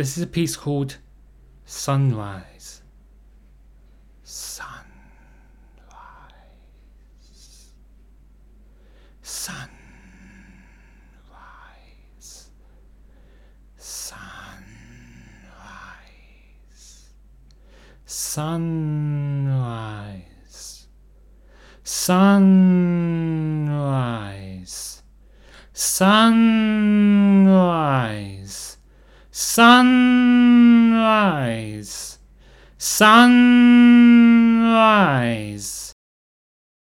This is a piece called Sunrise. Sunrise. Sunrise. Sunrise. Sunrise. Sunrise. Sunrise. Sunrise.